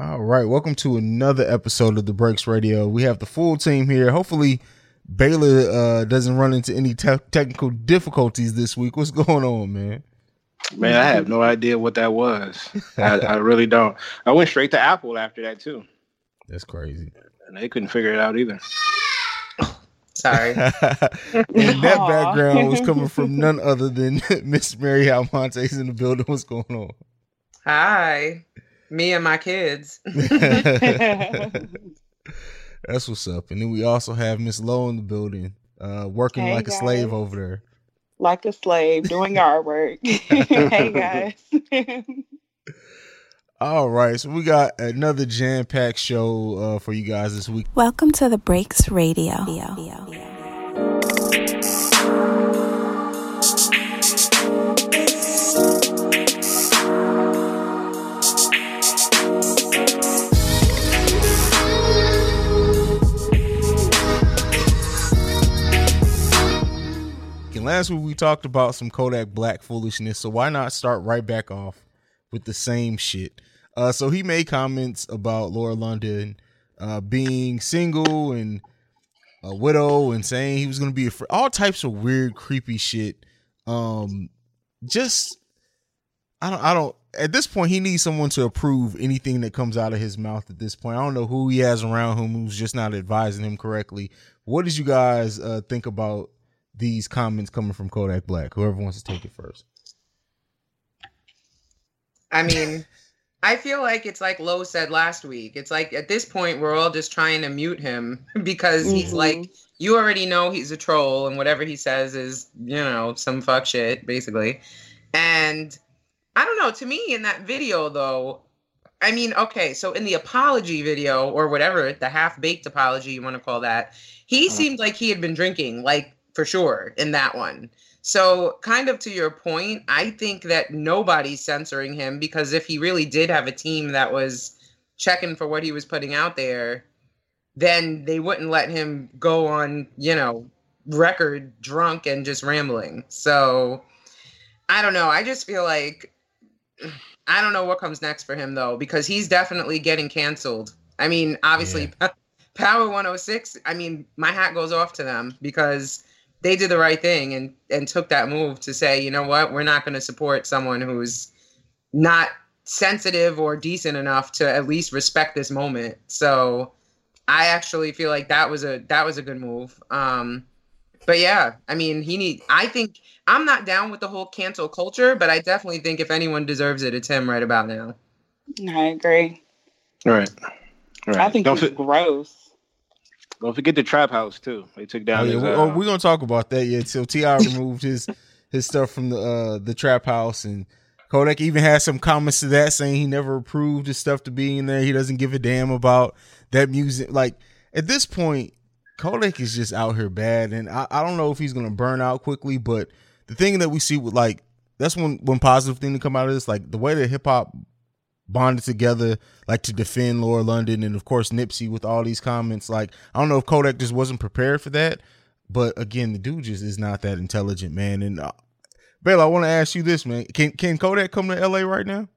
All right, welcome to another episode of the Breaks Radio. We have the full team here. Hopefully, Baylor uh, doesn't run into any te- technical difficulties this week. What's going on, man? Man, I have no idea what that was. I, I really don't. I went straight to Apple after that too. That's crazy. And they couldn't figure it out either. Sorry. and that background was coming from none other than Miss Mary Almonte's in the building. What's going on? Hi. Me and my kids. That's what's up. And then we also have Miss Lowe in the building, uh, working Hey, like a slave over there. like a slave doing yard work. hey guys. All right, so we got another jam-packed show uh, for you guys this week. Welcome to the Breaks Radio. Last week we talked about some Kodak Black foolishness, so why not start right back off with the same shit? Uh, so he made comments about Lauren London uh, being single and a widow, and saying he was going to be a fr- all types of weird, creepy shit. Um, just I don't, I don't. At this point, he needs someone to approve anything that comes out of his mouth. At this point, I don't know who he has around him who's just not advising him correctly. What did you guys uh, think about these comments coming from Kodak Black? Whoever wants to take it first. I mean, I feel like it's like Lowe said last week. It's like at this point, we're all just trying to mute him because he's Mhm. like, you already know he's a troll and whatever he says is, you know, some fuck shit, basically. And I don't know. To me, in that video, though, I mean, okay, so in the apology video or whatever, the half baked apology you want to call that, he Mhm. seemed like he had been drinking, like for sure, in that one. So, kind of to your point, I think that nobody's censoring him because if he really did have a team that was checking for what he was putting out there, then they wouldn't let him go on, you know, record drunk and just rambling. So, I don't know. I just feel like I don't know what comes next for him though because he's definitely getting canceled. I mean, obviously Power 106, I mean, my hat goes off to them because they did the right thing and and took that move to say, you know what, we're not going to support someone who's not sensitive or decent enough to at least respect this moment. So I actually feel like that was a that was a good move. Um but yeah, I mean, he need I think I'm not down with the whole cancel culture, but I definitely think if anyone deserves it, it's him right about now. I agree. All right. All right. I think don't, he's for- gross. Don't forget the trap house too. They took Oh, down yeah, his, we, uh, oh, we're gonna talk about that. Yeah, so T.I. removed his his stuff from the uh, the trap house, and Kodak even had some comments to that saying he never approved his stuff to be in there. He doesn't give a damn about that music. Like at this point, Kodak is just out here bad, and I, I don't know if he's gonna burn out quickly. But the thing that we see with like that's one one positive thing to come out of this, like the way that hip hop bonded together, like to defend Lauren London and of course Nipsey with all these comments. Like I don't know if Kodak just wasn't prepared for that, but again, the dude just is not that intelligent, man. And uh, Baylor, I want to ask you this, man: Can can Kodak come to L.A. right now?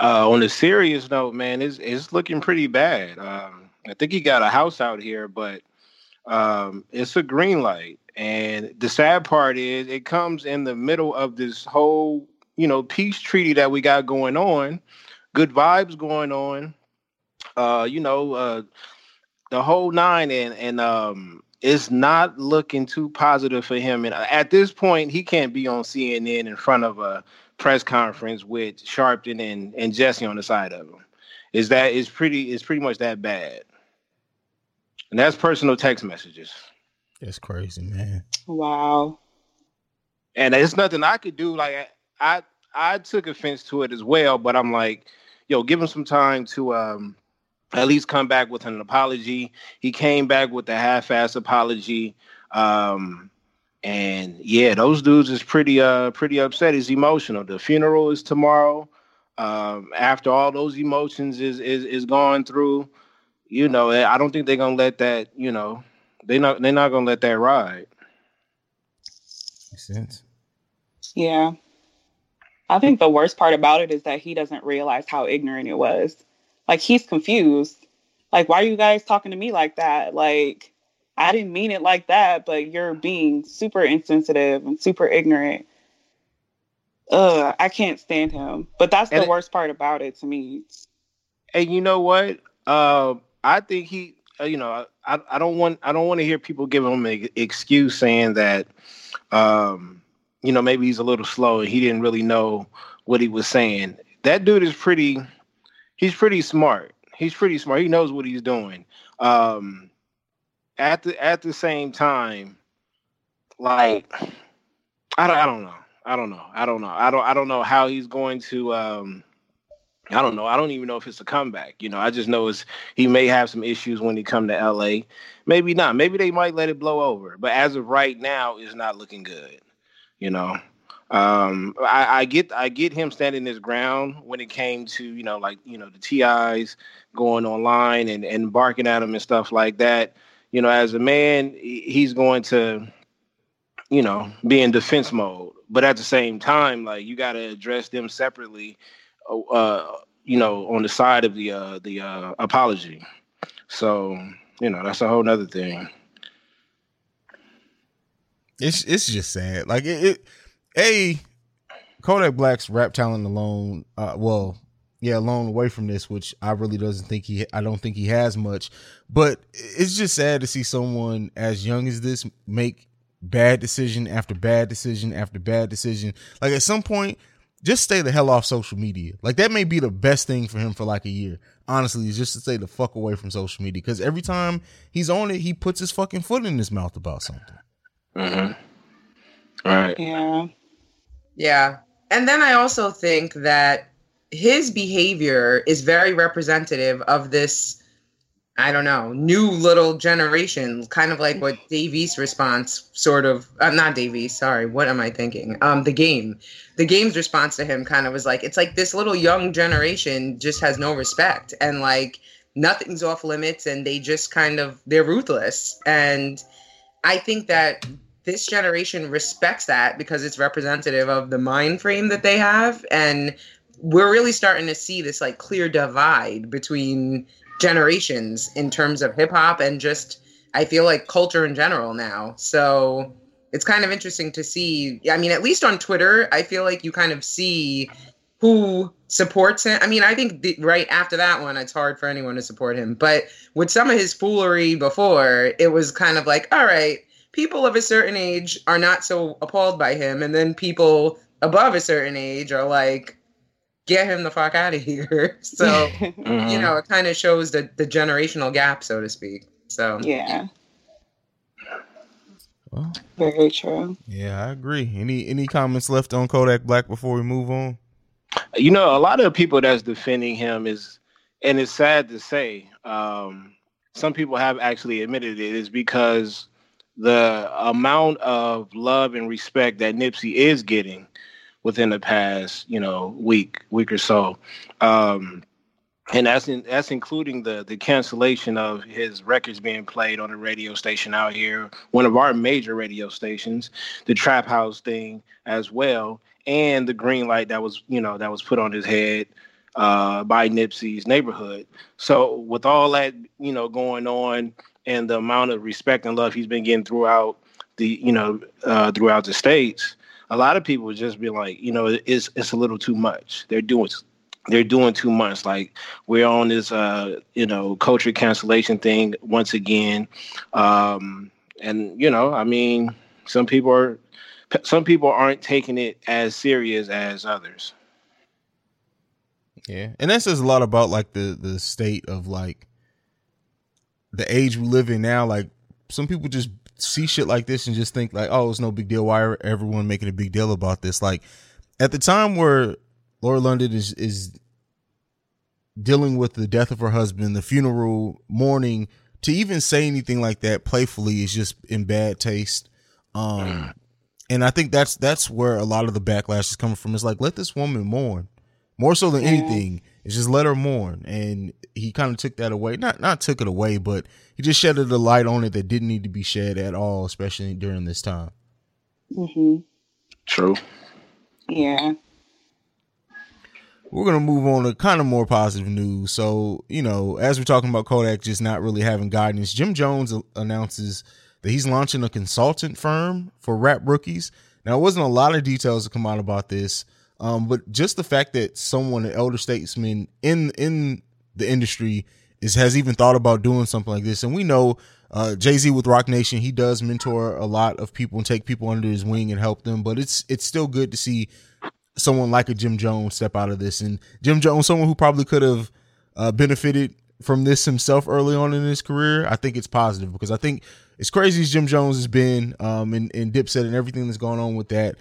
uh, on a serious note, man, it's it's looking pretty bad. Um, I think he got a house out here, but um, it's a green light. And the sad part is, it comes in the middle of this whole, you know, peace treaty that we got going on. Good vibes going on. Uh, you know, uh, the whole nine, and and um, it's not looking too positive for him. And at this point, he can't be on CNN in front of a press conference with Sharpton and, and Jesse on the side of him. Is that is pretty is pretty much that bad. And that's personal text messages. That's crazy, man. Wow. And it's nothing I could do. Like I I took offense to it as well, but I'm like, yo, give him some time to um at least come back with an apology. He came back with a half-ass apology. Um and yeah, those dudes is pretty uh pretty upset. He's emotional. The funeral is tomorrow. Um after all those emotions is is is gone through, you know, I don't think they're gonna let that, you know, they not they're not gonna let that ride. Makes sense. Yeah. I think the worst part about it is that he doesn't realize how ignorant it was. Like he's confused. Like, why are you guys talking to me like that? Like, I didn't mean it like that, but you're being super insensitive and super ignorant. Ugh, I can't stand him. But that's the it- worst part about it to me. And you know what? Uh, I think he, uh, you know, I, I don't want I don't want to hear people giving him an excuse saying that, um, you know, maybe he's a little slow and he didn't really know what he was saying. That dude is pretty. He's pretty smart. He's pretty smart. He knows what he's doing. Um, at the at the same time, like I don't I don't know. I don't know. I don't know. I don't I don't know how he's going to um I don't know. I don't even know if it's a comeback. You know, I just know it's he may have some issues when he come to LA. Maybe not. Maybe they might let it blow over. But as of right now, it's not looking good. You know. Um I, I get I get him standing his ground when it came to, you know, like, you know, the TIs going online and, and barking at him and stuff like that. You know, as a man, he's going to, you know, be in defense mode. But at the same time, like you gotta address them separately uh, you know, on the side of the uh, the uh, apology. So you know, that's a whole nother thing. It's it's just sad. Like it, it a Kodak Black's rap talent alone. Uh, well, yeah, alone away from this, which I really doesn't think he. I don't think he has much. But it's just sad to see someone as young as this make bad decision after bad decision after bad decision. Like at some point, just stay the hell off social media. Like that may be the best thing for him for like a year. Honestly, is just to stay the fuck away from social media because every time he's on it, he puts his fucking foot in his mouth about something. Mm-hmm. Right. Yeah. Yeah. And then I also think that his behavior is very representative of this, I don't know, new little generation, kind of like what Davies' response sort of, uh, not Davies, sorry, what am I thinking? Um, the game. The game's response to him kind of was like, it's like this little young generation just has no respect and like nothing's off limits and they just kind of, they're ruthless. And I think that this generation respects that because it's representative of the mind frame that they have and we're really starting to see this like clear divide between generations in terms of hip hop and just I feel like culture in general now. So it's kind of interesting to see. I mean, at least on Twitter, I feel like you kind of see who supports him. I mean, I think the, right after that one, it's hard for anyone to support him. But with some of his foolery before, it was kind of like, all right, people of a certain age are not so appalled by him, and then people above a certain age are like, get him the fuck out of here. So Mhm. you know, it kind of shows the the generational gap, so to speak. So yeah. Well, Very true. yeah, I agree. Any any comments left on Kodak Black before we move on? You know, a lot of people that's defending him is, and it's sad to say, um, some people have actually admitted it is because the amount of love and respect that Nipsey is getting within the past, you know, week, week or so, um, and that's in, that's including the the cancellation of his records being played on a radio station out here, one of our major radio stations, the Trap House thing as well, and the green light that was you know that was put on his head uh, by Nipsey's neighborhood. So with all that you know going on and the amount of respect and love he's been getting throughout the you know uh, throughout the states, a lot of people would just be like, you know, it's it's a little too much. They're doing they're doing too much. Like we're on this uh, you know culture cancellation thing once again, um, and you know, I mean, some people are some people aren't taking it as serious as others. Yeah, and that says a lot about like the the state of like the age we live in now. Like some people just see shit like this and just think like, oh, it's no big deal. Why are everyone making a big deal about this? Like at the time where Lauren London is is dealing with the death of her husband, the funeral, mourning, to even say anything like that playfully is just in bad taste. Um, and I think that's that's where a lot of the backlash is coming from. It's like let this woman mourn more so than anything. It's just let her mourn, and he kind of took that away. Not not took it away, but he just shedded a light on it that didn't need to be shed at all, especially during this time. Mm-hmm. True. Yeah. we're gonna move on to kind of more positive news. So, you know, as we're talking about Kodak just not really having guidance, Jim Jones announces that he's launching a consultant firm for rap rookies. Now, it wasn't a lot of details to come out about this, um, but just the fact that someone, an elder statesman in in the industry, is has even thought about doing something like this, and we know uh, Jay Z with Roc Nation, he does mentor a lot of people and take people under his wing and help them. But it's it's still good to see someone like a Jim Jones step out of this, and Jim Jones, someone who probably could have uh, benefited from this himself early on in his career. I think it's positive because I think as crazy as Jim Jones has been, um, and, and Dipset and everything that's going on with that,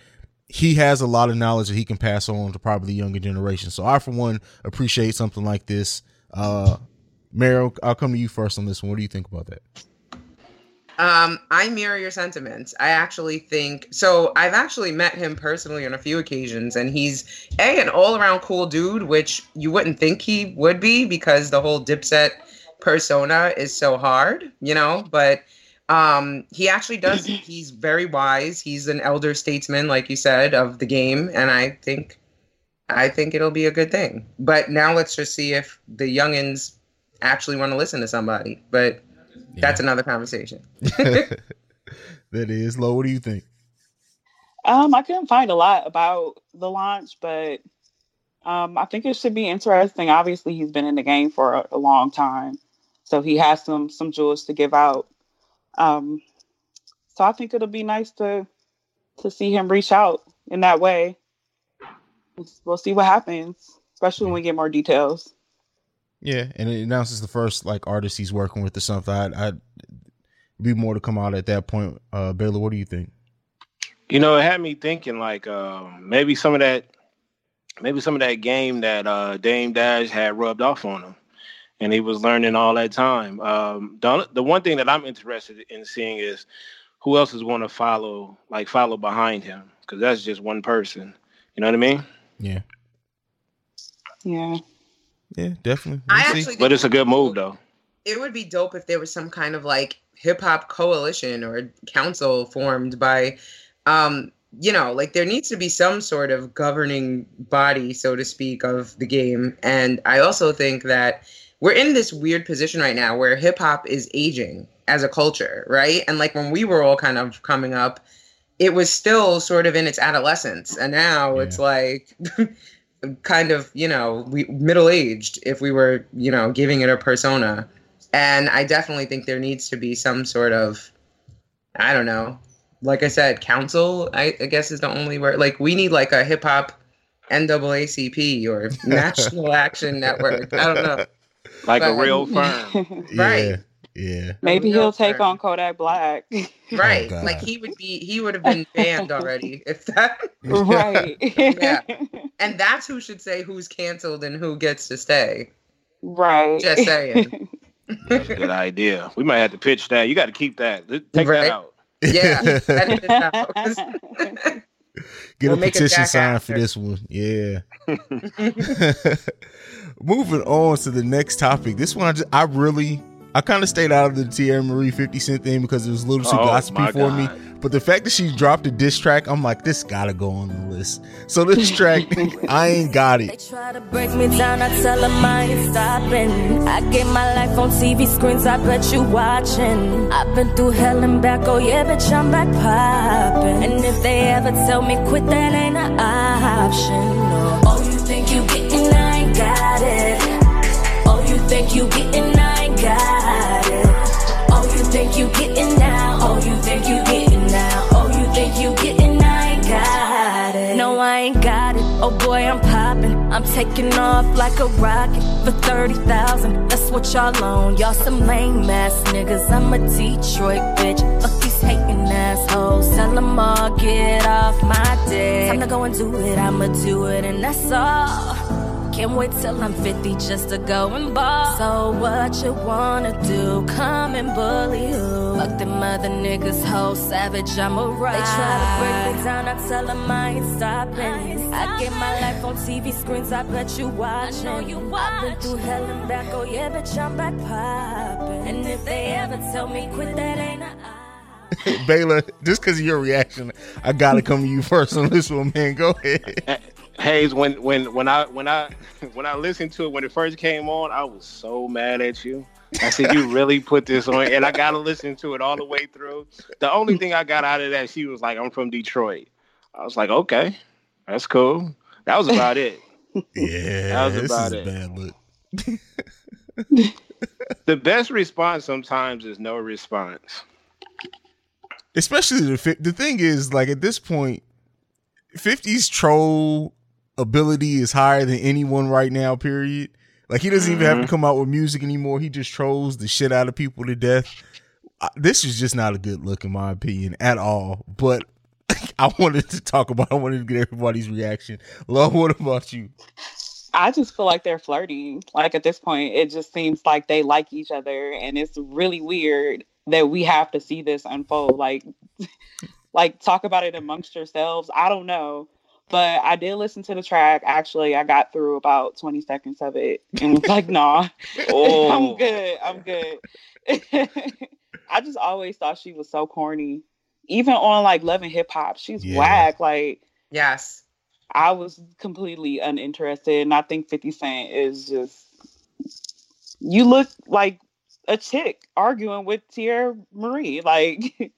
he has a lot of knowledge that he can pass on to probably the younger generation. So I, for one, appreciate something like this. Uh, Meryl, I'll come to you first on this one. What do you think about that? Um, I mirror your sentiments. I actually think so. I've actually met him personally on a few occasions, and he's a an all around cool dude, which you wouldn't think he would be because the whole Dipset persona is so hard, you know. But um, he actually does. He's very wise. He's an elder statesman, like you said, of the game, and I think, I think it'll be a good thing. But now let's just see if the youngins actually want to listen to somebody. But yeah. That's another conversation. that is. low. what do you think? Um, I couldn't find a lot about the launch, but um, I think it should be interesting. Obviously, he's been in the game for a, a long time, so he has some some jewels to give out. Um, so I think it'll be nice to to see him reach out in that way. We'll see what happens, especially when we get more details. Yeah, and it announces the first like artist he's working with or something. I'd, I'd be more to come out at that point. Uh, Baylor, what do you think? You know, it had me thinking like uh, maybe some of that, maybe some of that game that uh, Dame Dash had rubbed off on him, and he was learning all that time. Um, the the one thing that I'm interested in seeing is who else is going to follow, like follow behind him, because that's just one person. You know what I mean? Yeah. Yeah. Yeah, definitely. We'll I actually, but it's a good move though. It would be dope if there was some kind of like hip hop coalition or council formed by, um, you know, like there needs to be some sort of governing body, so to speak, of the game. And I also think that we're in this weird position right now where hip hop is aging as a culture, right? And like when we were all kind of coming up, it was still sort of in its adolescence, and now yeah. it's like kind of you know we middle aged if we were you know giving it a persona. And i definitely think there needs to be some sort of i don't know like i said council i, I guess is the only word. Like we need like a hip-hop naacp or national action network. I don't know like but, a real um, firm right yeah. Yeah. Maybe he'll take on Kodak Black. Right. Oh, like he would be he would have been banned already if that Right. yeah. And that's who should say who's canceled and who gets to stay. Right. Just saying. That's a good idea. We might have to pitch that. You got to keep that. Take right? that out. Yeah. Get we'll a petition a signed for this one. Yeah. Moving on to the next topic. This one I just I really I kind of stayed out of the Teairra Marie 50 Cent thing because it was a little too oh, gossipy for God. me. But the fact that she dropped a diss track, I'm like, this gotta go on the list. So this track, I ain't got it. They try to break me down, I tell them I ain't stopping. I get my life on TV screens, I bet you watching. I've been through hell and back, oh yeah, bitch, I'm back popping. And if they ever tell me quit, that ain't an option. No. Oh, you think you getting, I ain't got it. Oh, you think you getting, I ain't got it Oh, you think you getting now? Oh, you think you getting now? Oh, you think you getting? I ain't got it. No, I ain't got it. Oh boy, I'm popping. I'm taking off like a rocket for 30,000. That's what y'all own. Y'all some lame ass niggas. I'm a Detroit bitch. Fuck these hating assholes. Tell them all get off my dick. Time to go and do it. I'ma do it, and that's all. Can't wait till I'm 50 just to go and ball. So what you wanna do? Come and bully who? Fuck them other niggas, whole savage, I'm a ride. They try to break me down, I tell them I ain't stopping. I, ain't I get my life on TV screens, I bet you watching. I know you watch. I've been through hell and back, oh yeah, bitch, I'm back popping. And if they ever tell me quit, that ain't a Baylor, just because of your reaction, I gotta come to you first on this one, man. Go ahead. Hayes, when when when I when I when I listened to it when it first came on, I was so mad at you. I said, "You really put this on?" And I got to listen to it all the way through. The only thing I got out of that, she was like, "I'm from Detroit." I was like, "Okay, that's cool." That was about it. Yeah, That was this about it. bad look. The best response sometimes is no response. Especially the the thing is, like at this point, 50's troll ability is higher than anyone right now. Period. Like he doesn't even have to mm-hmm. come out with music anymore. He just trolls the shit out of people to death. This is just not a good look, in my opinion, at all. But I wanted to talk about. I wanted to get everybody's reaction. Love, what about you? I just feel like they're flirting. Like at this point, it just seems like they like each other, and it's really weird that we have to see this unfold. Like, like talk about it amongst yourselves. I don't know, but I did listen to the track. Actually, I got through about twenty seconds of it, and was like, nah, Oh. I'm good. I'm good. I just always thought she was so corny. Even on like Love and Hip Hop, she's Yeah. whack. Like Yes. I was completely uninterested, and I think Fifty Cent is just. You look like a chick arguing with Teairra Marie. Like,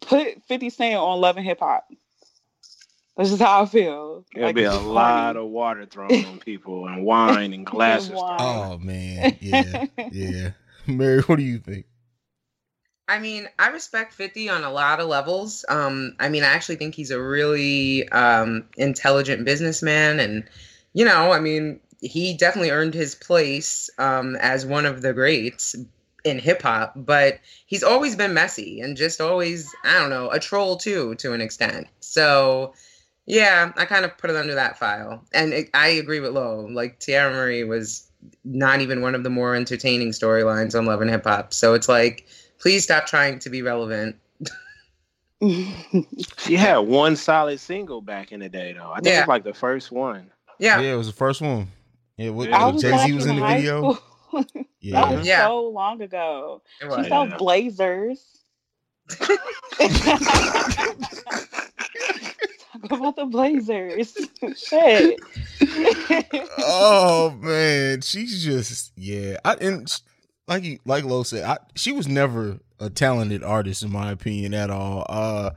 put Fifty Cent on Love and Hip Hop. That's just how I feel. There'll Like, be a it's corny. lot of water thrown on people and wine and glasses. Wine. Oh man, yeah, yeah. Mary, what do you think? I mean, I respect 50 on a lot of levels. Um, I mean, I actually think he's a really um, intelligent businessman. And, you know, I mean, he definitely earned his place um, as one of the greats in hip hop, but he's always been messy and just always, I don't know, a troll too, to an extent. So, yeah, I kind of put it under that file. And it, I agree with Lo. Like, Teairra Marie was not even one of the more entertaining storylines on Love and Hip Hop. So it's like, please stop trying to be relevant. She had one solid single back in the day, though. I think it Yeah. was like the first one. Yeah. Yeah, it was the first one. Yeah, what, I I Jay Z was in the video. Yeah, That was Yeah. so long ago. It She was. sold Yeah. blazers. Talk about the blazers. Shit. oh man, she's just yeah. I and like like Lo said, I, she was never a talented artist in my opinion at all. Uh,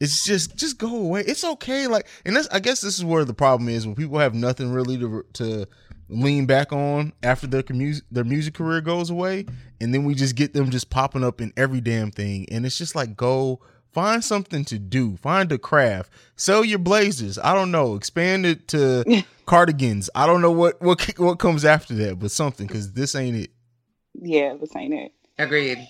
it's just just go away. It's okay. Like, and that's I guess this is where the problem is when people have nothing really to to lean back on after their commu- their music career goes away, and then we just get them just popping up in every damn thing, and it's just like go. Find something to do. Find a craft. Sell your blazers. I don't know. Expand it to cardigans. I don't know what what what comes after that, but something because this ain't it. yeah, this ain't it. Agreed.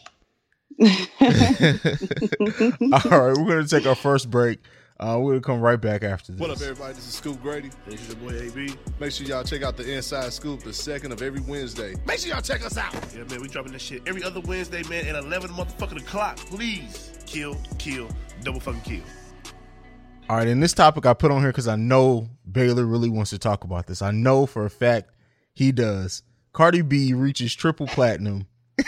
it. All right, we're gonna take our first break. Uh, we're gonna come right back after this. What up, everybody? This is Scoop Grady. This is your boy AB. Make sure y'all check out the Inside Scoop the second of every Wednesday. Make sure y'all check us out. Yeah, man, we dropping this shit every other Wednesday, man, at 11 motherfucking o'clock. Please kill, kill, double fucking kill. All right, and this topic I put on here because I know Baylor really wants to talk about this. I know for a fact he does. Cardi B reaches triple platinum.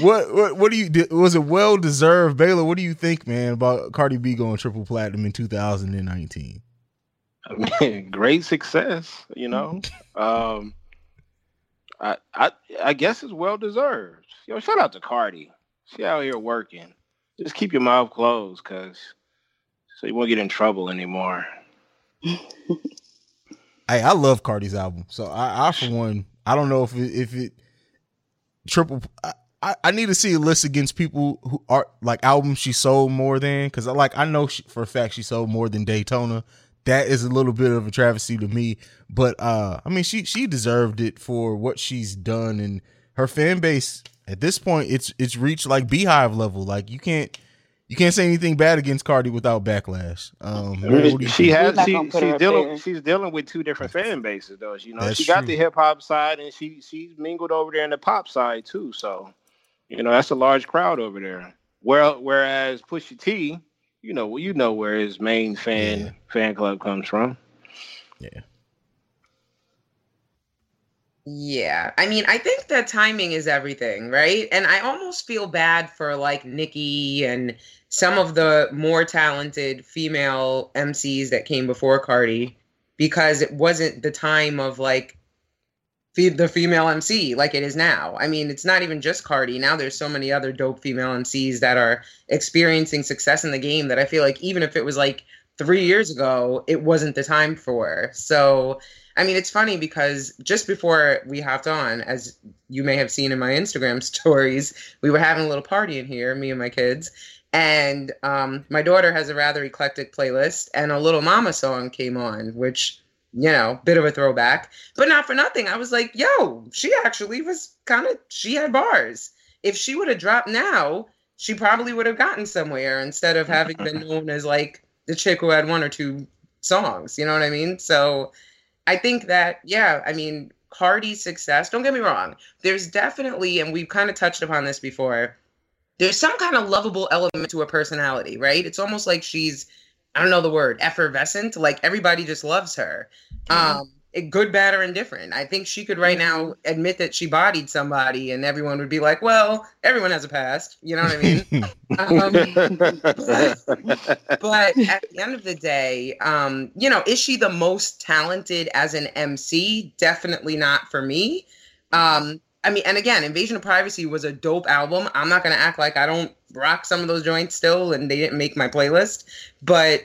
What what what do you was it well deserved, Baylor? What do you think, man, about Cardi B going triple platinum in 2019? I mean, great success, you know. um, I, I guess it's well deserved. Yo, shout out to Cardi. She out here working. Just keep your mouth closed, cause so you won't get in trouble anymore. Hey, I love Cardi's album. So I, I for one, I don't know if it, if it triple. I, I, I need to see a list against people who are like albums she sold more than because I like I know she, for a fact she sold more than Daytona. That is a little bit of a travesty to me, but uh, I mean she she deserved it for what she's done and her fan base at this point it's it's reached like Beyhive level. Like you can't you can't say anything bad against Cardi without backlash. Um, what she think? has she, gonna put her she's dealing there. she's dealing with two different fan bases though. You know, That's she got true. the hip hop side and she she's mingled over there in the pop side too. So, you know, that's a large crowd over there. Well, whereas Pusha T, you know, you know where his main fan Yeah. fan club comes from. Yeah. Yeah. I mean, I think that timing is everything, right? And I almost feel bad for like Nicki and some of the more talented female MCs that came before Cardi because it wasn't the time of like fe- the female MC like it is now. I mean, it's not even just Cardi. Now there's so many other dope female MCs that are experiencing success in the game that I feel like even if it was like three years ago, it wasn't the time for. So, I mean, it's funny because just before we hopped on, as you may have seen in my Instagram stories, we were having a little party in here, me and my kids. And um, my daughter has a rather eclectic playlist, and a Lil Mama song came on, which, you know, bit of a throwback. But not for nothing. I was like, yo, she actually was kind of, she had bars. If she would have dropped now, she probably would have gotten somewhere instead of having been known as like the chick who had one or two songs. You know what I mean? So I think that, yeah, I mean, Cardi's success, don't get me wrong, there's definitely, and we've kind of touched upon this before, there's some kind of lovable element to her personality, right? It's almost like she's, I don't know the word, effervescent. Like everybody just loves her. Um, it, good, bad, or indifferent. I think she could right now admit that she bodied somebody, and everyone would be like, "Well, everyone has a past." You know what I mean? um, but at the end of the day, um, you know, is she the most talented as an MC? Definitely not for me. Um, I mean, and again, Invasion of Privacy was a dope album. I'm not gonna act like I don't rock some of those joints still, and they didn't make my playlist. But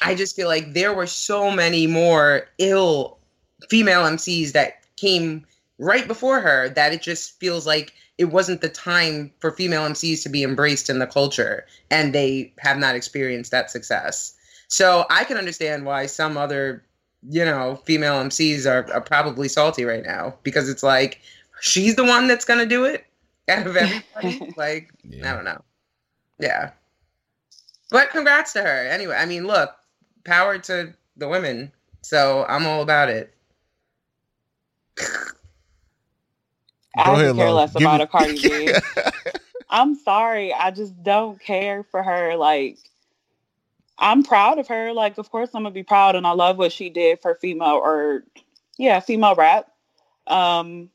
I just feel like there were so many more ill female MCs that came right before her that it just feels like it wasn't the time for female MCs to be embraced in the culture, and they have not experienced that success. So I can understand why some other, you know, female MCs are, are probably salty right now because it's like she's the one that's gonna do it out of everybody. like I don't know. Yeah. But congrats to her. Anyway, I mean, look, power to the women. So I'm all about it. I Go could ahead, care Lo. less Give about me- a Cardi B. I'm sorry. I just don't care for her. Like, I'm proud of her. Like, of course, I'm gonna be proud, and I love what she did for female or, yeah, female rap. Um,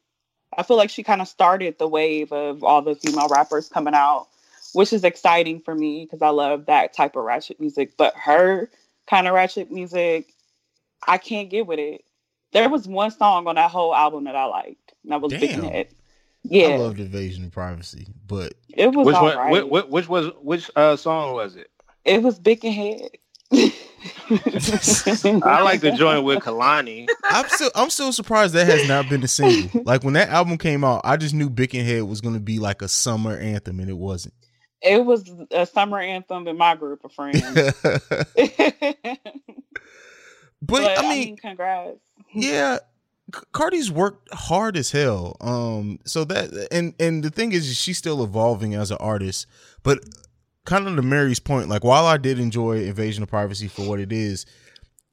I feel like she kind of started the wave of all the female rappers coming out, which is exciting for me because I love that type of ratchet music. But her kind of ratchet music, I can't get with it. There was one song on that whole album that I liked, and that was Big Damn. Head. I Yeah, loved Invasion of Privacy, but it was which all one? right. Which, which, which was which uh, song was it? It was Bickenhead. I like the joint with Kehlani. I'm still I'm still surprised that has not been a single. Like when that album came out, I just knew Bickenhead was gonna be like a summer anthem, and it wasn't. It was a summer anthem in my group of friends. but, but, I mean, congrats. yeah, C- Cardi's worked hard as hell. Um, so that and and the thing is, she's still evolving as an artist. But kind of to Mary's point, like while I did enjoy Invasion of Privacy for what it is,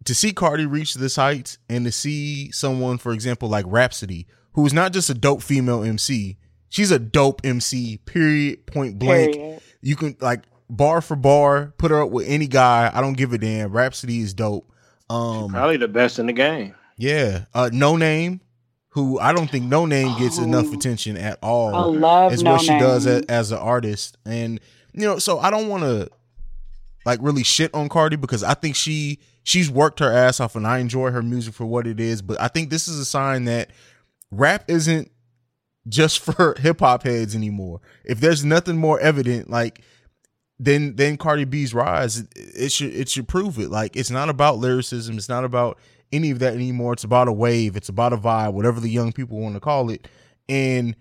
to see Cardi reach this height and to see someone, for example, like Rapsody, who is not just a dope female MC, she's a dope MC. Period. Point blank. Period. You can like bar for bar, put her up with any guy. I don't give a damn. Rapsody is dope. Um, Probably the best in the game. yeah. Uh Noname, who I don't think Noname gets enough Oh. attention at all. I all love as no what she does as, as an artist. And you know, so I don't want to like really shit on Cardi because I think she she's worked her ass off and I enjoy her music for what it is, but I think this is a sign that rap isn't just for hip hop heads anymore. If there's nothing more evident like then then Cardi B's rise, it, should it should prove it. Like it's not about lyricism, it's not about any of that anymore. It's about a wave, it's about a vibe, whatever the young people want to call it. And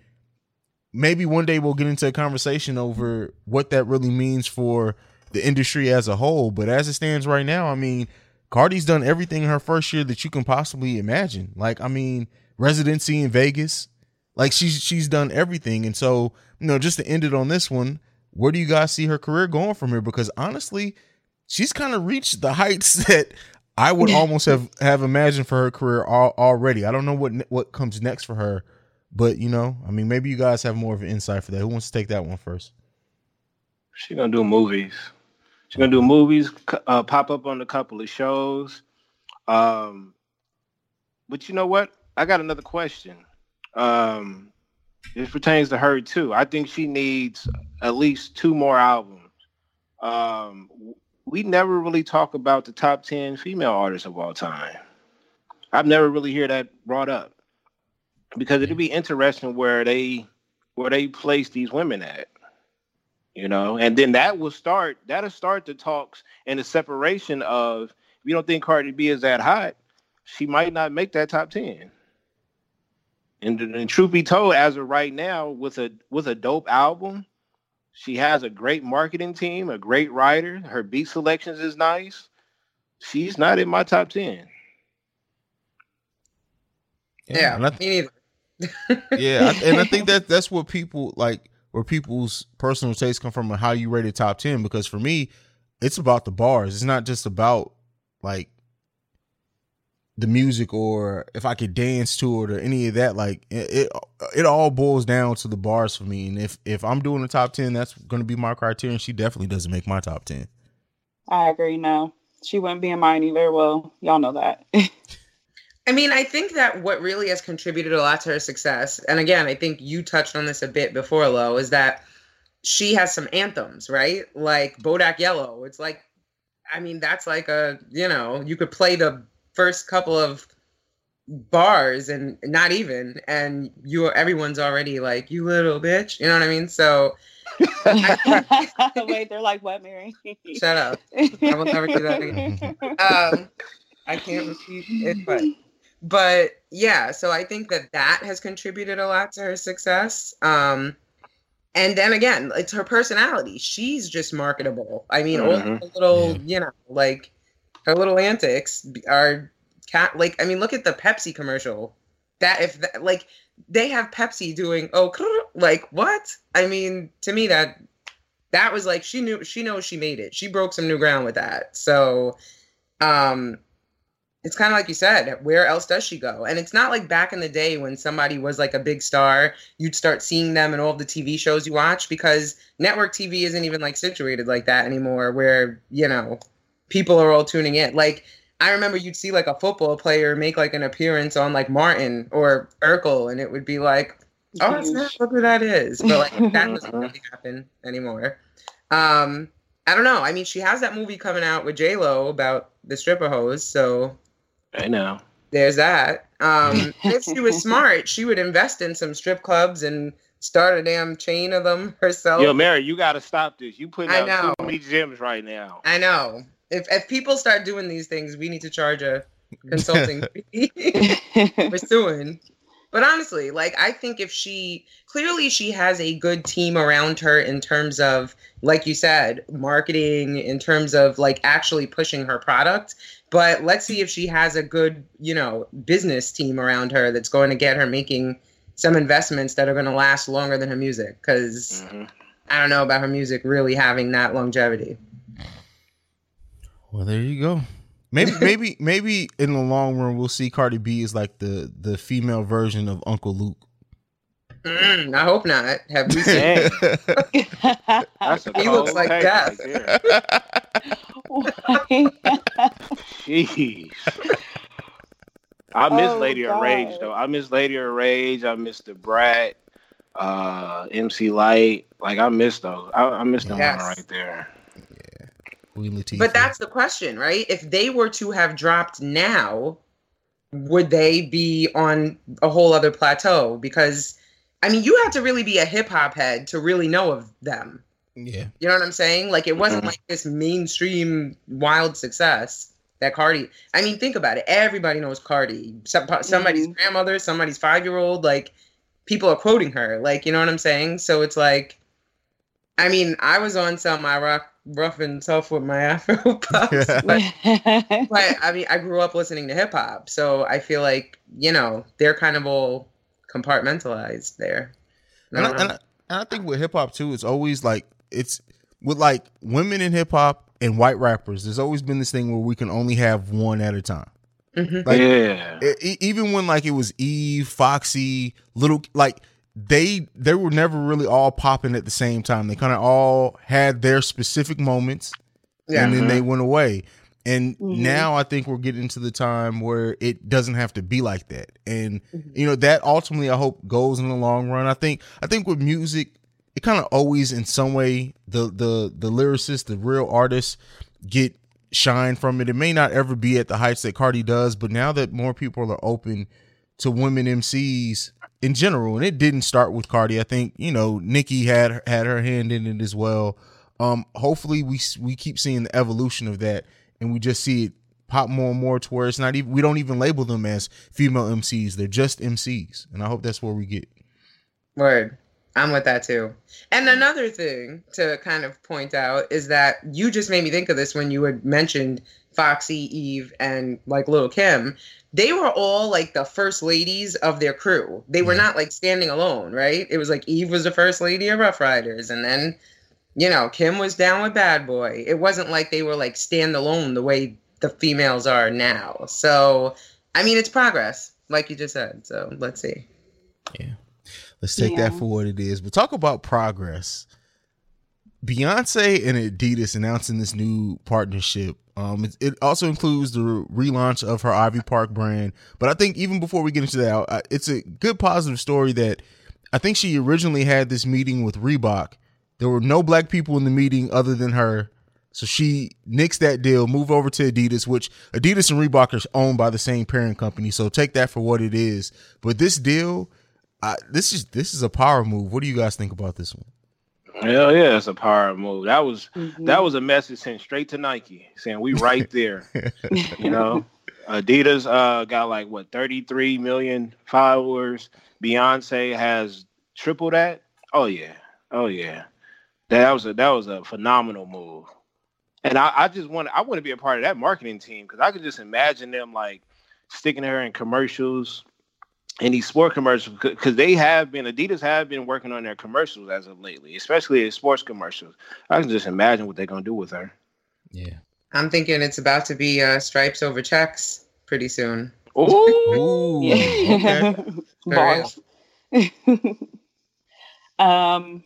maybe one day we'll get into a conversation over what that really means for the industry as a whole. But as it stands right now, I mean, Cardi's done everything in her first year that you can possibly imagine. Like, I mean, residency in Vegas. Like she's she's done everything. And so, you know, just to end it on this one, where do you guys see her career going from here? Because honestly, she's kind of reached the heights that I would almost have have imagined for her career al- already. I don't know what what comes next for her, but you know, I mean, maybe you guys have more of an insight for that. Who wants to take that one first? She gonna do movies. She's gonna do movies. Uh, pop up on a couple of shows. Um, but you know what? I got another question. um, this pertains to her too. I think she needs at least two more albums. Um, we never really talk about the top ten female artists of all time. I've never really hear that brought up because it'd be interesting where they where they place these women at you know? And then that will start that'll start the talks and the separation of if you don't think cardi b is that hot she might not make that top 10 and, and truth be told as of right now with a with a dope album she has a great marketing team a great writer her beat selections is nice. She's not in my top 10 Yeah, and I, me neither. Yeah, I- and I think that that's what people like, where people's personal tastes come from, and how you rate a top ten. Because for me, it's about the bars. It's not just about like the music or if I could dance to it or any of that. Like it, it, it all boils down to the bars for me. And if if I'm doing the top ten, that's going to be my criterion. She definitely doesn't make my top ten. I agree. No, she wouldn't be in mine either. Well, y'all know that. I mean, I think that what really has contributed a lot to her success, and again, I think you touched on this a bit before, Lo, is that she has some anthems, right? Like Bodak Yellow. It's like, I mean, that's like a, you know, you could play the first couple of bars and not even, and you everyone's already like, you little bitch. You know what I mean? So Wait, they're like, what, Mary? shut up. I will never do that again. um, I can't repeat it, but but yeah. So I think that that has contributed a lot to her success. Um, and then again, it's her personality. She's just marketable. I mean, all Mhm. the little, Yeah. you know, like her little antics are cat. Like, I mean, look at the Pepsi commercial. That if that, like they have Pepsi doing oh like what? I mean, to me that that was like she knew she knows she made it. She broke some new ground with that. So um it's kind of like you said, where else does she go? And it's not like back in the day when somebody was like a big star, you'd start seeing them in all the TV shows you watch because network TV isn't even like situated like that anymore where, you know, people are all tuning in. Like I remember you'd see like a football player make like an appearance on like Martin or Urkel and it would be like, oh, it's not look who that is. But like that doesn't really happen anymore. Um, I don't know. I mean, she has that movie coming out with J Lo about the stripper hose, so I know. there's that. Um, if she was smart, she would invest in some strip clubs and start a damn chain of them herself. Yo, Mary, you got to stop this. You putting I out know. too many gems right now. I know. If if people start doing these things, we need to charge a consulting fee. We're suing. But honestly, like I think if she clearly she has a good team around her in terms of, like you said, marketing, in terms of like actually pushing her product. But let's see if she has a good, you know, business team around her that's going to get her making some investments that are going to last longer than her music. Because Mhm. I don't know about her music really having that longevity. Well, there you go. Maybe, maybe, maybe in the long run, we'll see Cardi B is like the the female version of Uncle Luke. Mm, I hope not. Have we seen? Dang, He looks like take death. right. Jeez. I miss Oh, Lady of Rage though. I miss Lady of Rage. I miss Da Brat, uh, MC Lyte. Like I miss those. I, I miss them Yes. right there. Queen Latifah. But that's the question, right? If they were to have dropped now, would they be on a whole other plateau? Because, I mean, you have to really be a hip hop head to really know of them. yeah. You know what I'm saying? Like, it wasn't like this mainstream wild success that Cardi. I mean, think about it. Everybody knows Cardi. Some, somebody's Mhm. grandmother, somebody's five year old. Like, people are quoting her. Like, you know what I'm saying? So it's like, I mean, I was on some I rock rough and tough with my Afro puffs, but, but I mean, I grew up listening to hip hop, so I feel like you know they're kind of all compartmentalized there. I And I, don't and, I, and I think with hip hop too, it's always like it's with like women in hip hop and white rappers. There's always been this thing where we can only have one at a time. Mhm. Like, yeah. E- even when like it was Eve, Foxy, little like they they were never really all popping at the same time. They kind of all had their specific moments, Yeah. and then they went away. And Mhm. now I think we're getting to the time where it doesn't have to be like that. And Mhm. you know, that ultimately I hope goes in the long run. I think I think with music, it kind of always in some way the the the lyricists, the real artists get shine from it. It may not ever be at the heights that Cardi does, but now that more people are open to women MCs in general, and it didn't start with Cardi. I think you know Nicki had had her hand in it as well. Um, hopefully we we keep seeing the evolution of that, and we just see it pop more and more to where it's not even we don't even label them as female MCs. They're just MCs, and I hope that's where we get. Word. I'm with that too. And another thing to kind of point out is that you just made me think of this when you had mentioned Foxy, Eve, and like Lil Kim. They were all like the first ladies of their crew. They were Yeah. not like standing alone, right? It was like Eve was the first lady of Ruff Ryders, and then you know Kim was down with Bad Boy. It wasn't like they were like standalone the way the females are now. So I mean, it's progress, like you just said. So let's see. Yeah. Let's take that for what it is. But talk about progress. Beyonce and Adidas announcing this new partnership. Um, it, it also includes the relaunch of her Ivy Park brand. But I think even before we get into that, I- it's a good positive story that I think she originally had this meeting with Reebok. There were no black people in the meeting other than her. So she nixed that deal, moved over to Adidas, which Adidas and Reebok are owned by the same parent company. So take that for what it is. But this deal, I, this is this is a power move. What do you guys think about this one? Hell yeah, it's a power move. That was Mhm. that was a message sent straight to Nike, saying we right there. you know, Adidas uh, got like what 33 million followers. Beyonce has triple that. Oh yeah, oh yeah. That was a that was a phenomenal move. And I, I just want I want to be a part of that marketing team because I could just imagine them like sticking her in commercials and these sport commercials because they have been Adidas have been working on their commercials as of lately, especially in sports commercials. I can just imagine what they're gonna do with her. Yeah. I'm thinking it's about to be uh, stripes over checks pretty soon. Ooh, Ooh. Yeah. Okay. Um,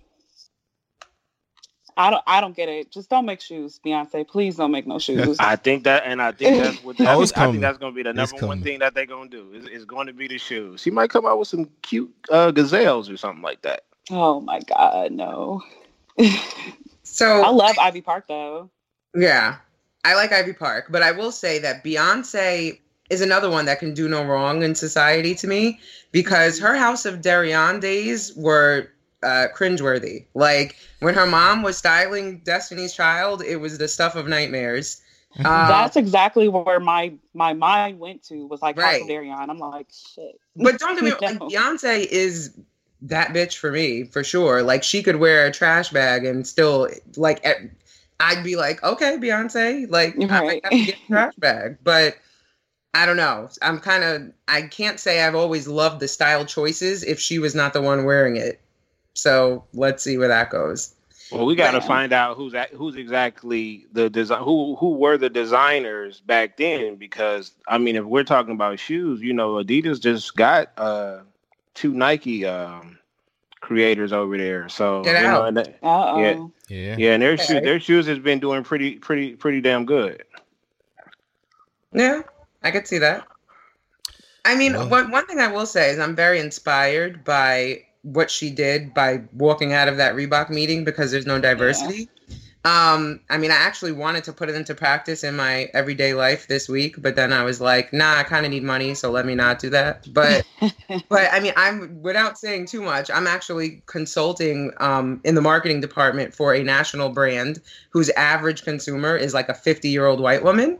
I don't. I don't get it. Just don't make shoes, Beyonce. Please don't make no shoes. I think that, and I think that's what Oh, that's, it's I coming. think that's going to be the It's number one thing that they're going to do. Is, is going to be the shoes. She might come out with some cute uh, gazelles or something like that. oh my god, no. So I love Ivy Park though. Yeah, I like Ivy Park, but I will say that Beyonce is another one that can do no wrong in society to me because her House of Deréon days were uh, cringeworthy. Like when her mom was styling Destiny's Child, it was the stuff of nightmares. Uh, That's exactly where my my mind went to was like Right. House Deréon. I'm like shit. But don't get me wrong, like, Beyonce is that bitch for me for sure. Like she could wear a trash bag and still like I'd be like, okay, Beyonce, like I might Right. have to get a trash bag, but I don't know. I'm kind of I can't say I've always loved the style choices if she was not the one wearing it. So let's see where that goes. Well, we got to find out who's at, who's exactly the design who who were the designers back then because I mean if we're talking about shoes, you know, Adidas just got uh two Nike um creators over there. So Get you know, out. and that-. Yeah. Yeah. yeah, and their Okay. shoes their shoes has been doing pretty pretty pretty damn good. Yeah, I could see that. I mean, Well- one one thing I will say is I'm very inspired by what she did by walking out of that Reebok meeting because there's no diversity. Um, I mean, I actually wanted to put it into practice in my everyday life this week, but then I was like, nah, I kind of need money, so let me not do that. But but I mean, I'm without saying too much. I'm actually consulting um, in the marketing department for a national brand whose average consumer is like a 50 year old white woman,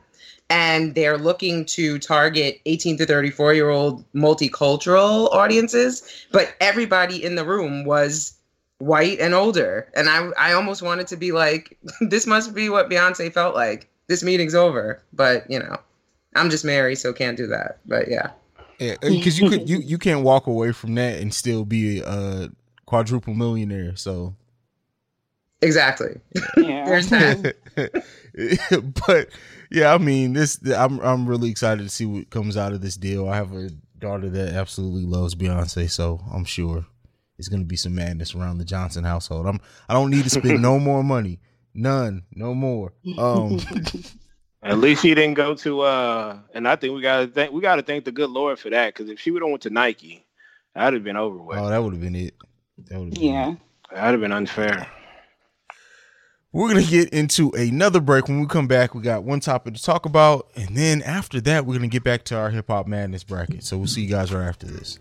and they're looking to target 18 to 34 year old multicultural audiences. But everybody in the room was white and older, and I I almost wanted to be like, this must be what Beyonce felt like. This meeting's over, but you know, I'm just married, so can't do that. But yeah. Yeah, uh, because you could you you can't walk away from that and still be a quadruple millionaire. So, Exactly. yeah. There's that. but yeah, I mean this. I'm I'm really excited to see what comes out of this deal. I have a daughter that absolutely loves Beyonce, so I'm sure it's gonna be some madness around the Johnson household. I'm I don't need to spend no more money, none, no more. Um, At least she didn't go to uh and I think we gotta thank we gotta thank the good Lord for that, because if she would have went to Nike, that'd have been over with. Oh, that would have been it. That would have Yeah. That'd have been unfair. We're gonna get into another break. When we come back, we got one topic to talk about, and then after that, we're gonna get back to our hip hop madness bracket. So we'll see you guys right after this.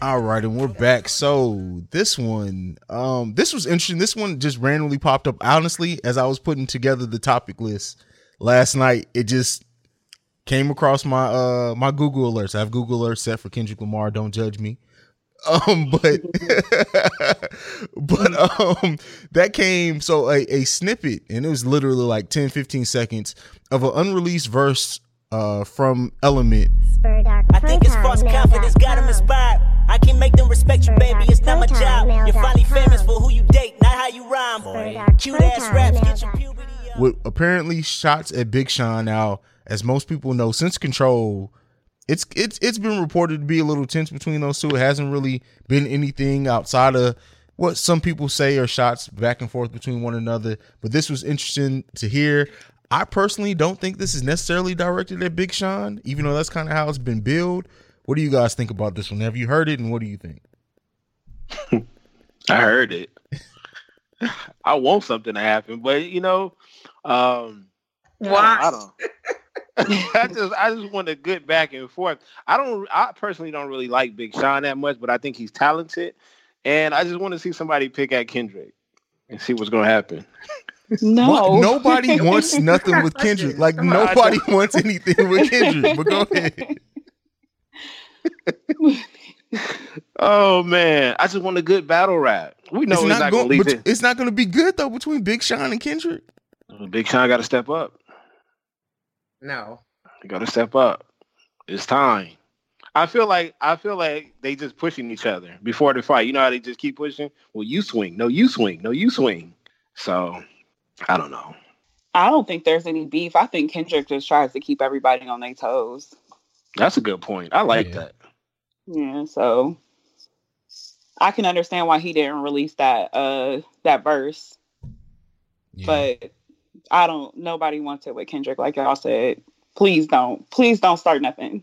All right, and we're back. So this one, um, this was interesting. This one just randomly popped up. Honestly, as I was putting together the topic list last night, it just came across my uh my Google alerts. I have Google alerts set for Kendrick Lamar. Don't judge me. Um, but but um, that came so a, a snippet, and it was literally like 10, 15 seconds of an unreleased verse uh from Element I think it's false confidence got him inspired. I can make them respect you, baby. It's not my job. You're finally famous for who you date, not how you rhyme. Cute ass raps, get your puberty up. with apparently shots at Big Sean. Now, as most people know, since Control, it's it's it's been reported to be a little tense between those two. It hasn't really been anything outside of what some people say are shots back and forth between one another. But this was interesting to hear. I personally don't think this is necessarily directed at Big Sean, even though that's kind of how it's been billed. What do you guys think about this one? Have you heard it, and what do you think? I heard it. I want something to happen, but you know, um Why? I don't. I just I just want a good back and forth. I don't I personally don't really like Big Sean that much, but I think he's talented. And I just want to see somebody pick at Kendrick and see what's gonna happen. No. What? Nobody wants nothing with Kendrick. Like Come on, I nobody wants anything with Kendrick. But go ahead. Oh man, I just want a good battle rap. We know it's he's not, not, going. gonna leave it. it's not going to be good though between Big Sean and Kendrick. Mm, Big Sean got to step up. No. You got to step up. It's time. I feel like I feel like they just pushing each other before the fight. You know how they just keep pushing. Well, you swing. No, you swing. No, you swing. So I don't know. I don't think there's any beef. I think Kendrick just tries to keep everybody on their toes. That's a good point. I like Yeah. that. Yeah, so I can understand why he didn't release that uh that verse. Yeah. But I don't nobody wants it with Kendrick, like y'all said. Please don't. Please don't start nothing.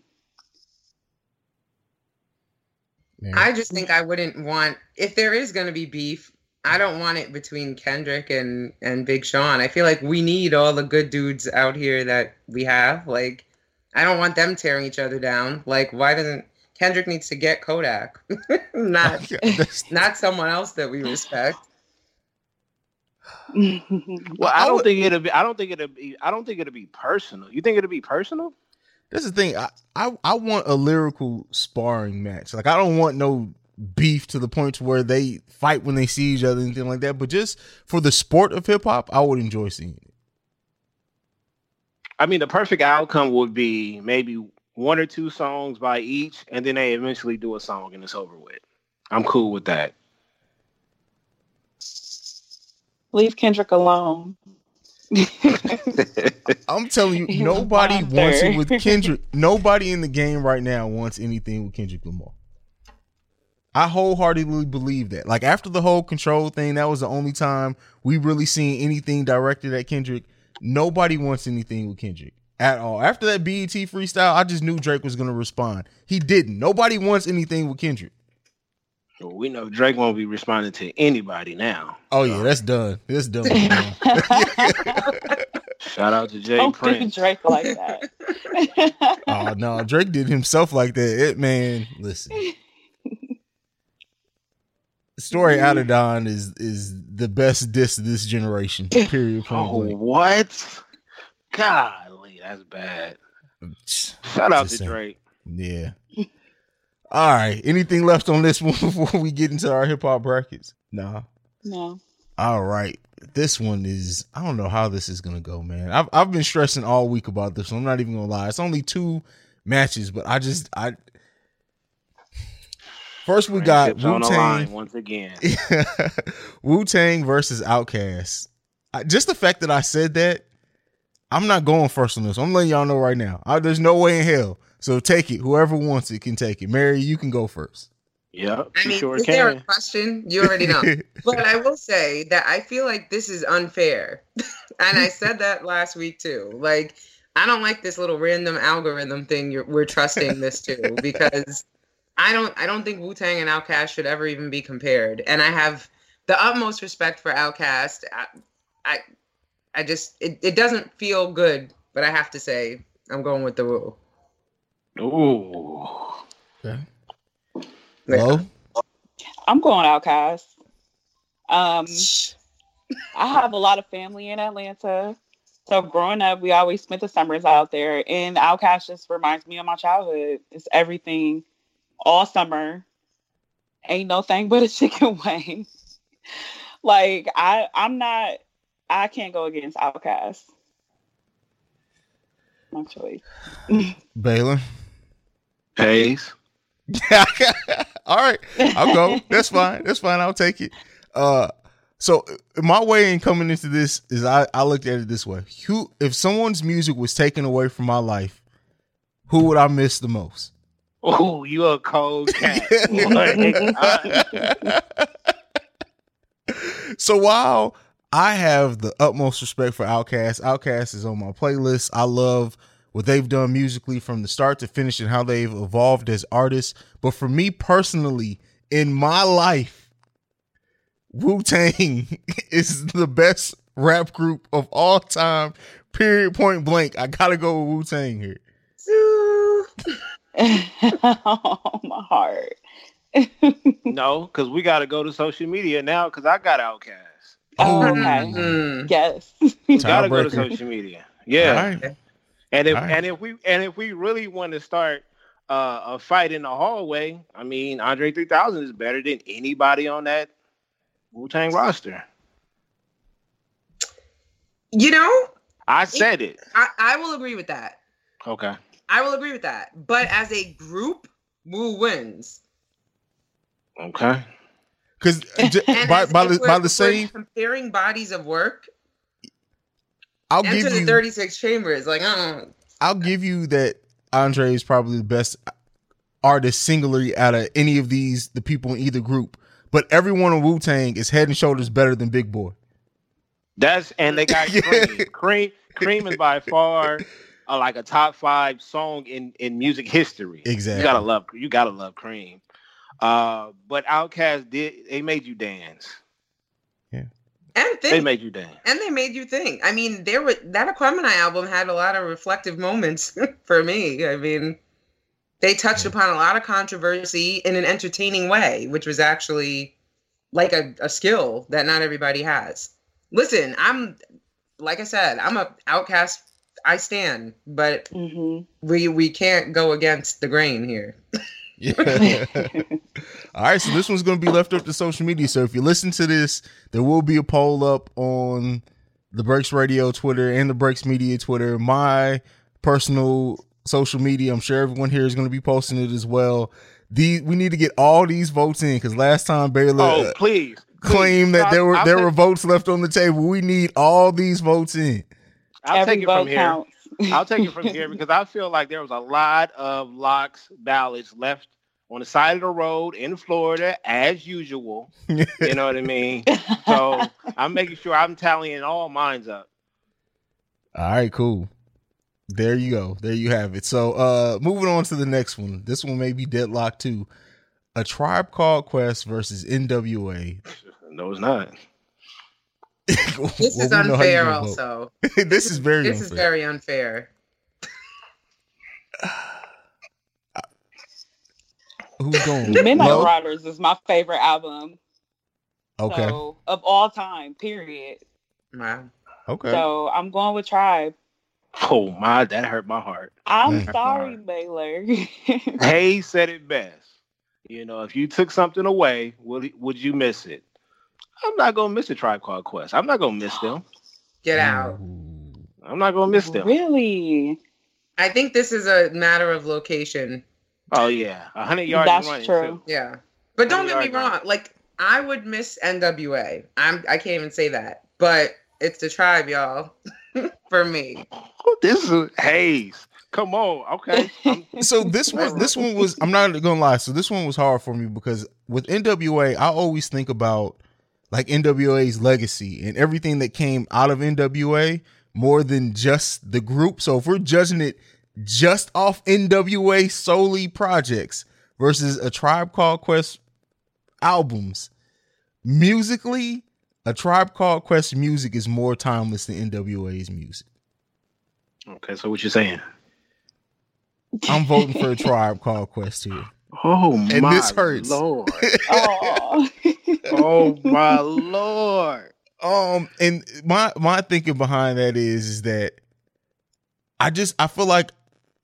Yeah. I just think I wouldn't want if there is going to be beef. I don't want it between Kendrick and and Big Sean. I feel like we need all the good dudes out here that we have. Like, I don't want them tearing each other down. Like, why doesn't Kendrick needs to get Kodak, not not someone else that we respect. Well, I I don't think it'll be. I don't think it'll be. I don't think it'll be personal. You think it'll be personal? That's the thing. I, I I want a lyrical sparring match. Like I don't want no beef to the point to where they fight when they see each other, anything like that. But just for the sport of hip hop, I would enjoy seeing it. I mean, the perfect outcome would be maybe one or two songs by each, and then they eventually do a song and it's over with. I'm cool with that. Leave Kendrick alone. I'm telling you, You nobody wants it with Kendrick. nobody in the game right now wants anything with Kendrick Lamar. I wholeheartedly believe that. Like after the whole control thing, that was the only time we really seen anything directed at Kendrick. Nobody wants anything with Kendrick at all. After that BET freestyle, I just knew Drake was gonna respond. He didn't. Nobody wants anything with Kendrick. Well, we know Drake won't be responding to anybody now. Oh yeah, that's done. That's done. Shout out to Jay Don't do Prince. Drake like that. oh no, Drake did himself like that. It man, listen. Story mm-hmm. of Adidon is is the best diss of this generation. Period. Oh, what? Golly, that's bad. Shout out Just to. Drake. Yeah. All right. Anything left on this one before we get into our hip hop brackets? Nah. no. All right. This one is I don't know how this is gonna go, man. I've I've been stressing all week about this. One. I'm not even gonna lie. It's only two matches, but I just I First, we got Wu Tang. once again. Wu Tang versus Outkast. I, just the fact that I said that, I'm not going first on this. I'm letting y'all know right now. I, there's no way in hell. So take it. Whoever wants it can take it. Mary, you can go first. Yeah, I she mean, sure is there a question? You already know. but I will say that I feel like this is unfair. and I said that last week too. Like, I don't like this little random algorithm thing you're, we're trusting this to because I don't I don't think Wu Tang and Outkast should ever even be compared. And I have the utmost respect for Outkast. I I, I just it, it doesn't feel good, but I have to say I'm going with the Wu. Ooh. Okay. Hello? I'm going Outkast. Um, I have a lot of family in Atlanta. So growing up, we always spent the summers out there, and Outkast just reminds me of my childhood. It's everything, all summer. Ain't no thing but a chicken wing. like I, I'm not. I can't go against Outkast. My choice. Baylor. Hayes. All right, I'll go. That's fine. That's fine. I'll take it. Uh, so my way in coming into this is I I looked at it this way: who if someone's music was taken away from my life, who would I miss the most? Oh, you a cold cat. so while I have the utmost respect for Outkast, Outkast is on my playlist. I love what they've done musically from the start to finish and how they've evolved as artists. But for me personally, in my life, Wu Tang is the best rap group of all time. Period. Point blank. I gotta go with Wu Tang here. oh, my heart. no, because we got to go to social media now because I got Outkast. Oh, okay. Mm. Yes. We got to go to social media. Yeah. All right. And if All right. and if we and if we really want to start uh, a fight in the hallway, I mean, Andre 3000 is better than anybody on that Wu Tang roster. You know, I said it. I, I will agree with that. Okay. I will agree with that. But as a group, Wu wins. Okay. Because And by by the by the same, comparing bodies of work, I'll enter give the you 36 chambers. Like, uh, I'll give you that Andre is probably the best artist singularly out of any of these the people in either group. But everyone on Wu Tang is head and shoulders better than Big Boi. That's and they got Yeah. Cream. Cream Cream is by far uh, like a top five song in in music history. Exactly. You gotta love you gotta love Cream. Uh, but Outkast did they made you dance. Yeah. And They made you dance. and they made you think. I mean, there were that Aquemini album had a lot of reflective moments for me. I mean, they touched upon a lot of controversy in an entertaining way, which was actually like a, a skill that not everybody has. Listen, I'm like I said, I'm a outcast. I stand, but Mhm. we we can't go against the grain here. Yeah. All right, so this one's going to be left up to social media. So if you listen to this, there will be a poll up on the Breaks Radio Twitter and the Breaks Media Twitter. My personal social media, I'm sure everyone here is going to be posting it as well. The we need to get all these votes in because last time Baylor Oh, uh, please. claimed that there were I'll there take- were votes left on the table. We need all these votes in. I'll Every take it from vote here. counts. I'll take it from here because I feel like there was a lot of locks ballots left on the side of the road in Florida as usual. You know what I mean? So I'm making sure I'm tallying all mines up. All right, cool. There you go. There you have it. So uh moving on to the next one. This one may be deadlocked too. A tribe called Quest versus NWA. No, it's not. This Well, is we know how you unfair, also. this is very This unfair. is very unfair. Who's going? Midnight Low? Riders is my favorite album. Okay. So, of all time, period. Wow. Okay. So I'm going with Tribe. Oh my, that hurt my heart. I'm sorry, Baylor. Hay said it best. You know, if you took something away, would would you miss it? I'm not gonna miss the tribe called Quest. I'm not gonna miss them. Get out. Mm. I'm not gonna miss them. really? I think this is a matter of location. Oh yeah, a hundred yards That's running true. too. Yeah. But don't get me are going- wrong. Like I would miss NWA. I'm I can't even say that. But it's the tribe, y'all. For me. Oh, this is Hayes. Come on, okay. So this one this one was I'm not gonna lie, so this one was hard for me because with NWA, I always think about like NWA's legacy and everything that came out of NWA more than just the group. So if we're judging it just off NWA solely projects versus a Tribe Called Quest albums, musically, a Tribe Called Quest music is more timeless than NWA's music. okay, so what you're saying? I'm voting for a Tribe Called Quest here. Oh And my this hurts. lord. Oh. oh my lord. Um, and my my thinking behind that is is that I just I feel like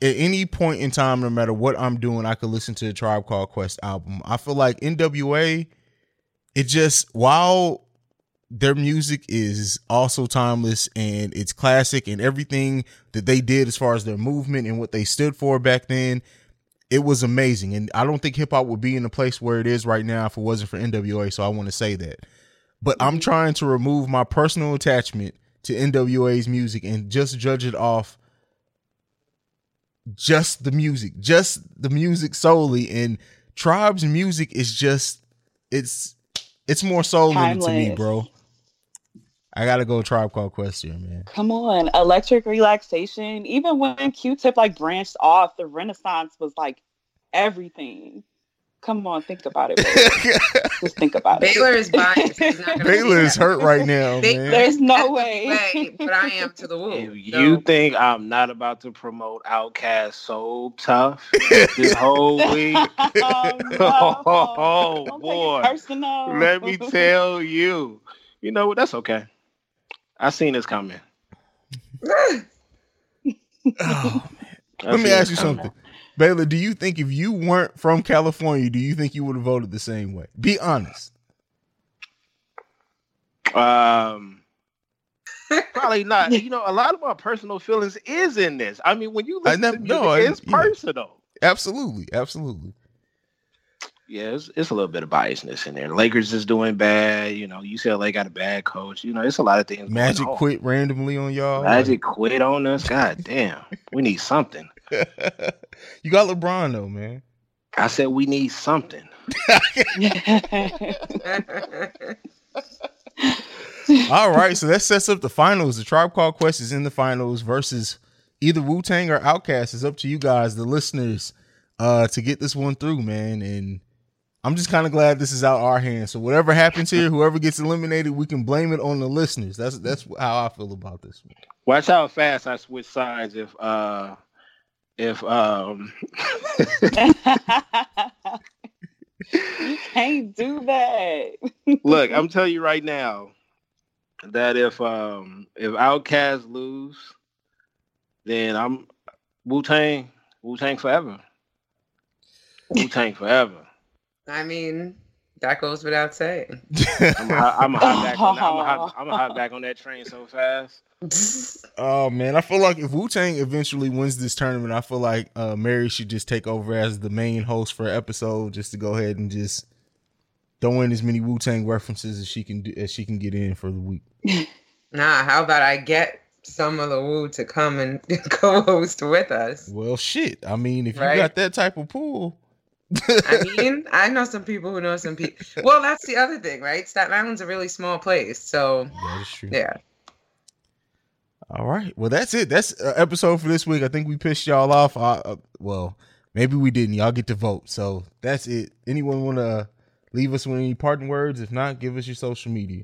at any point in time, no matter what I'm doing, I could listen to the Tribe Called Quest album. I feel like NWA, it just while their music is also timeless and it's classic and everything that they did as far as their movement and what they stood for back then, it was amazing. And I don't think hip hop would be in the place where it is right now if it wasn't for NWA. So I want to say that. But I'm mm-hmm. trying to remove my personal attachment to NWA's music and just judge it off just the music, just the music solely. And Tribe's music is just it's it's more soul to me, bro. I gotta go Tribe Called Quest here, man. Come on, electric relaxation. Even when Q-Tip like branched off, the Renaissance was like everything. Come on, think about it. Just think about it. Baylor is biased. He's not gonna Baylor is hurt right now, They- man. There's no way. way, but I am to the woo. If you think I'm not about to promote Outkast so tough this whole week, oh, no. oh Don't take it boy, personal. let me tell you. You know what? That's okay. I seen this coming. Oh, I Let me ask you coming. something. Baylor, do you think if you weren't from California, do you think you would have voted the same way? Be honest. Um, probably not. You know, a lot of my personal feelings is in this. I mean, when you I listen never- to music, no, I- it's yeah. personal. Absolutely. Absolutely. Yeah, it's, it's a little bit of biasness in there. Lakers is doing bad. You know, UCLA got a bad coach. You know, it's a lot of things. Magic quit randomly on y'all. Magic quit on us. God damn, we need something. you got LeBron though, man. I said we need something. All right, so that sets up the finals. The Tribe Called Quest is in the finals versus either Wu Tang or Outkast. It's up to you guys, the listeners, uh, to get this one through, man. And I'm just kind of glad this is out our hands. So whatever happens here, whoever gets eliminated, we can blame it on the listeners. That's that's how I feel about this one. Watch how fast I switch sides if uh if um you can't do that. look, I'm telling you right now that if um if Outkast lose, then I'm Wu Tang, Wu Tang forever. Wu Tang forever. I mean, that goes without saying. I'm a, I'm a hot back on that. I'm I'm a hot back on that train so fast. Oh man, I feel like if Wu Tang eventually wins this tournament, I feel like uh, Mary should just take over as the main host for an episode, just to go ahead and just throw in as many Wu Tang references as she can do, as she can get in for the week. Nah, how about I get some of the woo to come and co-host with us? Well, shit. I mean, if Right. you got that type of pool, I mean, I know some people who know some people. Well, that's the other thing, right? Staten Island's a really small place, so that is true. yeah. All right. Well, that's it. That's uh, episode for this week. I think we pissed y'all off. Uh, uh, well, maybe we didn't. Y'all get to vote. So that's it. Anyone want to leave us with any parting words? If not, give us your social media.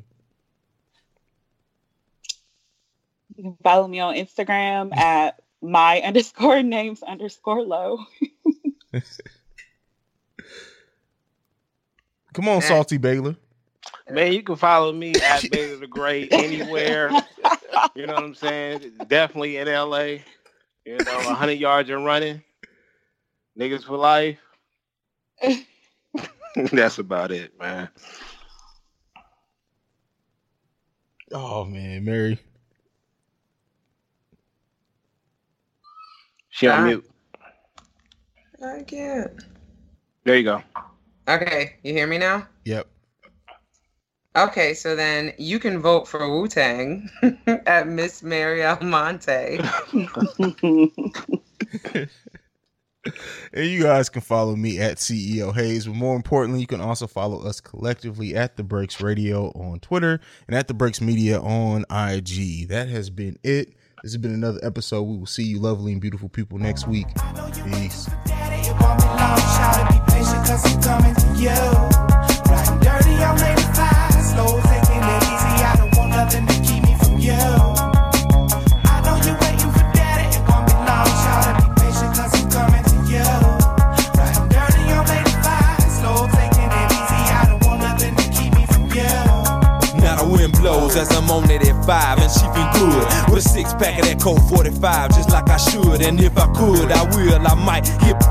You can follow me on Instagram at my underscore names underscore low. Come on, Salty Baylor. Man, you can follow me at Baylor the Great anywhere. You know what I'm saying? Definitely in LA. You know, 100 yards and running. Niggas for life. That's about it, man. Oh man, Mary. She on Ah. mute. I can't. There you go. Okay, you hear me now? Yep. Okay, so then you can vote for Wu Tang at Miss Mary Almonte. And you guys can follow me at CEO Hayes. But more importantly, you can also follow us collectively at The Breaks Radio on Twitter and at The Breaks Media on IG. That has been it. This has been another episode. We will see you lovely and beautiful people next week. Peace. Riding dirty on 85, slow taking it easy. I don't want nothing to keep me from you. I know you're waiting for daddy. It won't be long, shout be patient, cause I'm coming to you. Riding dirty on 85, slow taking it easy. I don't want nothing to keep me from you. Now the wind blows as I'm on it at five, and she been good with a six pack of that Colt 45, just like I should. And if I could, I will. I might tonight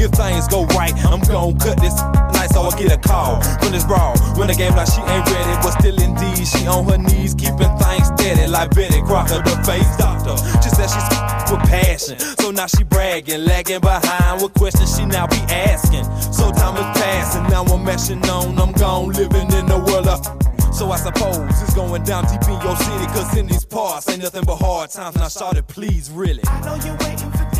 if things go right. I'm gon' cut this night, so I get a call from this brawl. When the game like she ain't ready, but still indeed she on her knees, keeping things steady like Betty Crocker, the face doctor. Just as she's with passion, so now she bragging, lagging behind with questions she now be asking. So time is passing, now I'm mashing on, I'm gone living in the world of. So I suppose it's going down deep in your city, cause in these parts ain't nothing but hard times. Now started, please, really. I know you're waiting for